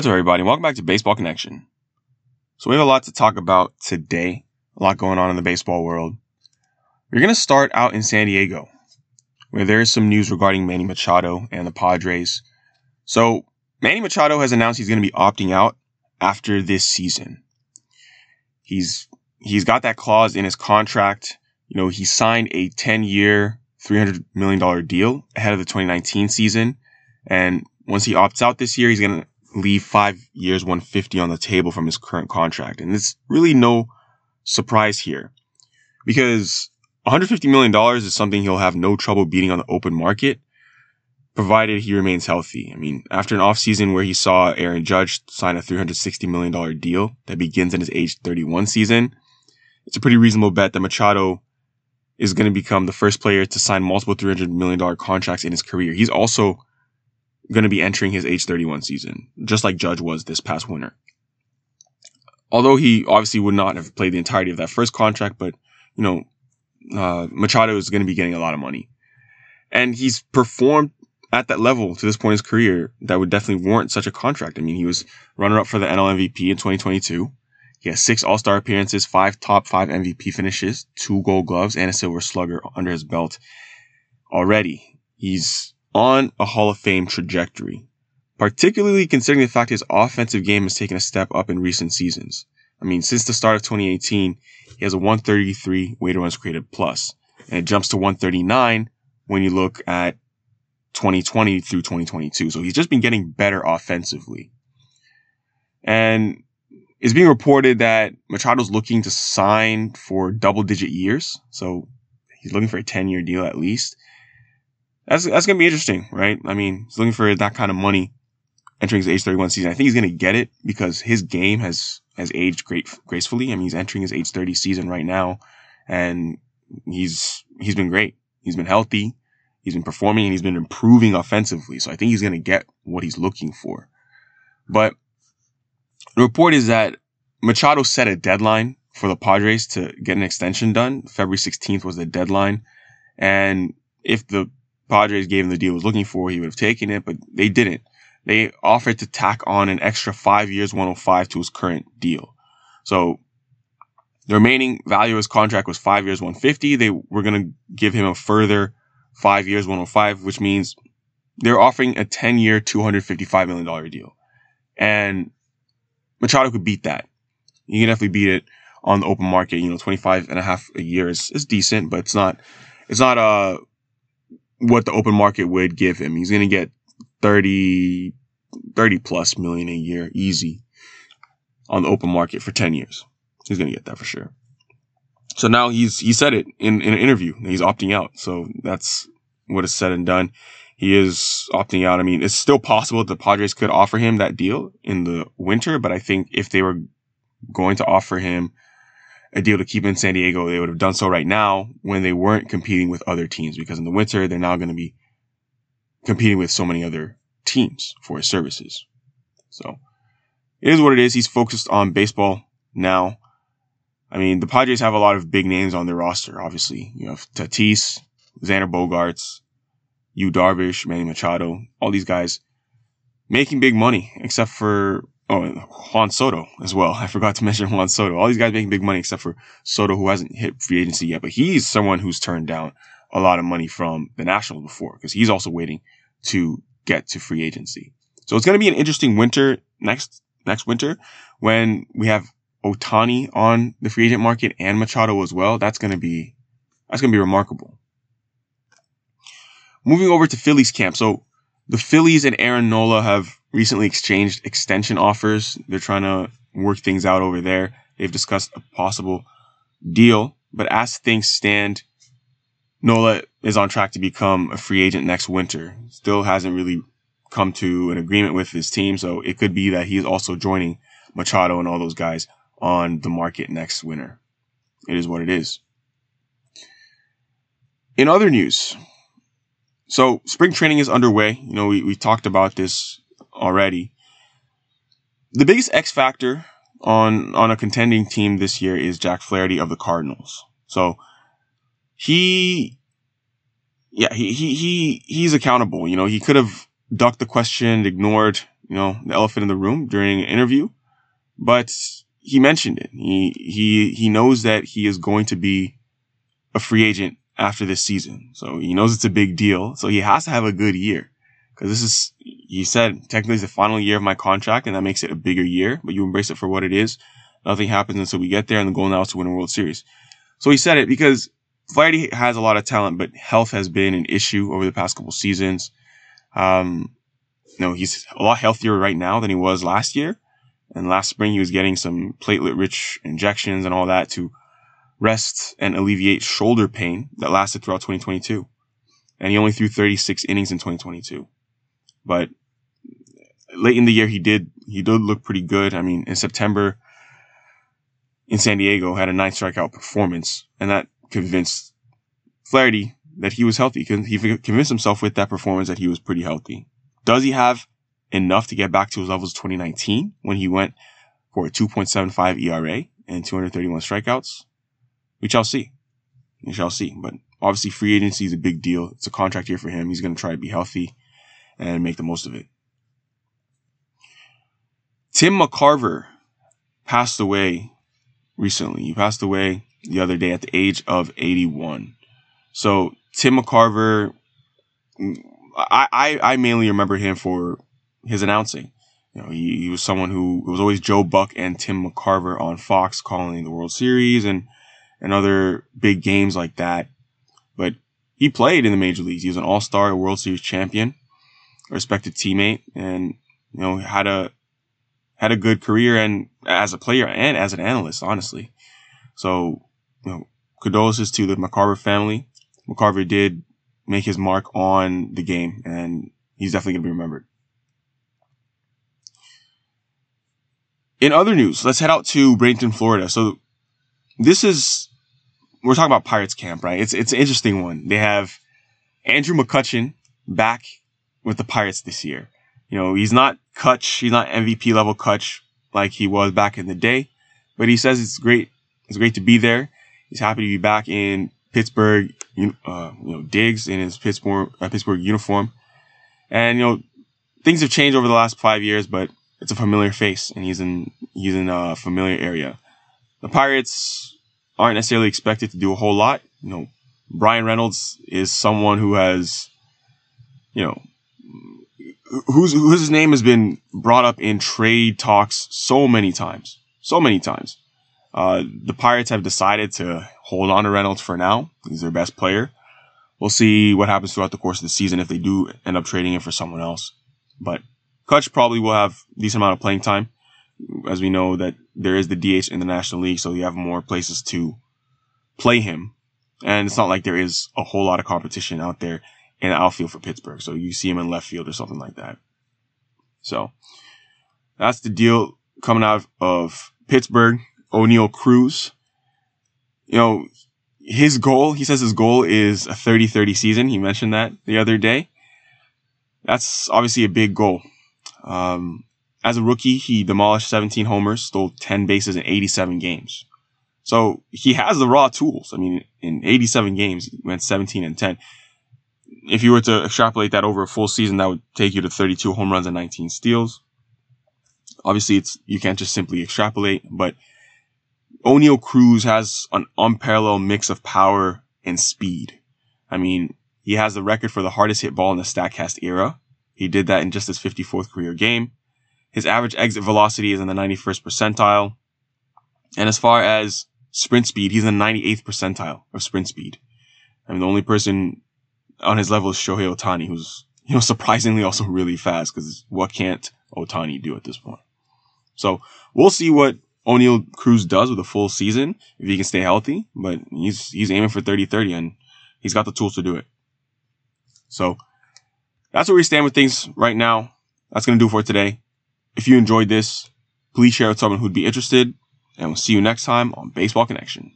What's up, everybody? Welcome back to Baseball Connection. So we have a lot to talk about today. A lot going on in the baseball world. We're going to start out in San Diego, where there is some news regarding Manny Machado and the Padres. So Manny Machado has announced he's going to be opting out after this season. He's he's got that clause in his contract. You know, he signed a 10-year, $300 million deal ahead of the 2019 season. And once he opts out this year, he's going to leave five years 150 on the table from his current contract. And it's really no surprise here because $150 million is something he'll have no trouble beating on the open market, provided he remains healthy. I mean, after an offseason where he saw Aaron Judge sign a $360 million deal that begins in his age 31 season, it's a pretty reasonable bet that Machado is going to become the first player to sign multiple $300 million contracts in his career. He's also going to be entering his age 31 season, just like Judge was this past winter. Although he obviously would not have played the entirety of that first contract, but, you know, uh, Machado is going to be getting a lot of money. And he's performed at that level to this point in his career that would definitely warrant such a contract. I mean, he was runner up for the NL MVP in 2022. He has six All Star appearances, five top five MVP finishes, two Gold Gloves, and a Silver Slugger under his belt already. He's on a Hall of Fame trajectory, particularly considering the fact his offensive game has taken a step up in recent seasons. I mean, since the start of 2018, he has a 133 weighted runs created plus, and it jumps to 139 when you look at 2020 through 2022. So he's just been getting better offensively. And it's being reported that Machado's looking to sign for double digit years. So he's looking for a 10 year deal at least that's that's gonna be interesting, right? I mean, he's looking for that kind of money entering his age 31 season. I think he's gonna get it because his game has has aged great gracefully. I mean, he's entering his age 30 season right now, and he's he's been great. He's been healthy. He's been performing and he's been improving offensively. So I think he's going to get what he's looking for. But the report is that Machado set a deadline for the Padres to get an extension done. February 16th was the deadline. And if the Padres gave him the deal he was looking for, he would have taken it, but they didn't. They offered to tack on an extra five years, 105 to his current deal. So the remaining value of his contract was five years, 150. They were going to give him a further five years, 105, which means they're offering a 10 year, $255 million deal. And Machado could beat that. You can definitely beat it on the open market. You know, 25 and a half a year is, is decent, but it's not, it's not, uh, what the open market would give him. He's going to get 30, 30 plus million a year easy on the open market for 10 years. He's going to get that for sure. So now he's, he said it in, in an interview. He's opting out. So that's what is said and done. He is opting out. I mean, it's still possible that the Padres could offer him that deal in the winter, but I think if they were going to offer him a deal to keep in San Diego, they would have done so right now when they weren't competing with other teams because in the winter, they're now going to be competing with so many other teams for his services. So it is what it is. He's focused on baseball now. I mean, the Padres have a lot of big names on their roster, obviously. You have Tatis, Xander Bogaerts, Yu Darvish, Manny Machado, all these guys making big money, except for Oh, Juan Soto as well. I forgot to mention Juan Soto. All these guys making big money except for Soto, who hasn't hit free agency yet, but he's someone who's turned down a lot of money from the Nationals before because he's also waiting to get to free agency. So it's going to be an interesting winter next, next winter when we have Ohtani on the free agent market and Machado as well. That's going to be, that's going to be remarkable. Moving over to Phillies camp. So the Phillies and Aaron Nola have recently exchanged extension offers. They're trying to work things out over there. They've discussed a possible deal, but as things stand, Nola is on track to become a free agent next winter. Still hasn't really come to an agreement with his team, so it could be that he's also joining Machado and all those guys on the market next winter. It is what it is. In other news, so spring training is underway. You know, we, we talked about this already. The biggest X factor on on a contending team this year is Jack Flaherty of the Cardinals. So he yeah, he he he he's accountable. You know, he could have ducked the question, ignored you know, the elephant in the room during an interview, but he mentioned it. He, he, he knows that he is going to be a free agent after this season. So he knows it's a big deal. So he has to have a good year. Cause this is, he said, technically it's the final year of my contract and that makes it a bigger year, but you embrace it for what it is. Nothing happens until we get there and the goal now is to win a World Series. So he said it because Flaherty has a lot of talent, but health has been an issue over the past couple seasons. Um, you know, he's a lot healthier right now than he was last year. And last spring, he was getting some platelet rich injections and all that to rest and alleviate shoulder pain that lasted throughout 2022. And he only threw 36 innings in 2022. But late in the year, he did, he did look pretty good. I mean, in September in San Diego had a nine strikeout performance and that convinced Flaherty that he was healthy. He convinced himself with that performance that he was pretty healthy. Does he have enough to get back to his levels 2019 when he went for a 2.75 ERA and 231 strikeouts? We shall see. We shall see. But obviously free agency is a big deal. It's a contract year for him. He's going to try to be healthy and make the most of it. Tim McCarver passed away recently. He passed away the other day at the age of 81. So Tim McCarver, I, I, I mainly remember him for his announcing. You know, he, he was someone who it was always Joe Buck and Tim McCarver on Fox calling the World Series and, and other big games like that. But he played in the major leagues. He was an all-star, World Series champion, respected teammate, and, you know, had a, had a good career and as a player and as an analyst, honestly. So, you know, condolences to the McCarver family. McCarver did make his mark on the game and he's definitely going to be remembered. In other news, let's head out to Bradenton, Florida. So this is, we're talking about Pirates camp, right? It's, it's an interesting one. They have Andrew McCutchen back with the Pirates this year. You know, he's not Cutch, he's not MVP level Cutch like he was back in the day, but he says it's great. It's great to be there. He's happy to be back in Pittsburgh, uh, you know, digs in his Pittsburgh, uh, Pittsburgh uniform. And, you know, things have changed over the last five years, but it's a familiar face and he's in, he's in a familiar area. The Pirates aren't necessarily expected to do a whole lot. You know, Bryan Reynolds is someone who has, you know, whose whose name has been brought up in trade talks so many times, so many times. Uh, the Pirates have decided to hold on to Reynolds for now. He's their best player. We'll see what happens throughout the course of the season if they do end up trading him for someone else. But Cutch probably will have decent amount of playing time, as we know that there is the DH in the National League, so you have more places to play him. And it's not like there is a whole lot of competition out there in outfield for Pittsburgh. So you see him in left field or something like that. So that's the deal coming out of Pittsburgh. Oneil Cruz, you know, his goal, he says his goal is a 30-30 season. He mentioned that the other day. That's obviously a big goal. Um, as a rookie, he demolished 17 homers, stole 10 bases in 87 games. So he has the raw tools. I mean, in 87 games, he went 17 and 10 if you were to extrapolate that over a full season, that would take you to 32 home runs and 19 steals. Obviously, it's you can't just simply extrapolate, but Oneil Cruz has an unparalleled mix of power and speed. I mean, he has the record for the hardest hit ball in the Statcast era. He did that in just his 54th career game. His average exit velocity is in the 91st percentile. And as far as sprint speed, he's in the 98th percentile of sprint speed. I mean, the only person on his level is Shohei Ohtani, who's, you know, surprisingly also really fast because what can't Ohtani do at this point? So we'll see what Oneil Cruz does with a full season if he can stay healthy, but he's, he's aiming for 30-30 and he's got the tools to do it. So that's where we stand with things right now. That's going to do for today. If you enjoyed this, please share with someone who'd be interested and we'll see you next time on Baseball Connection.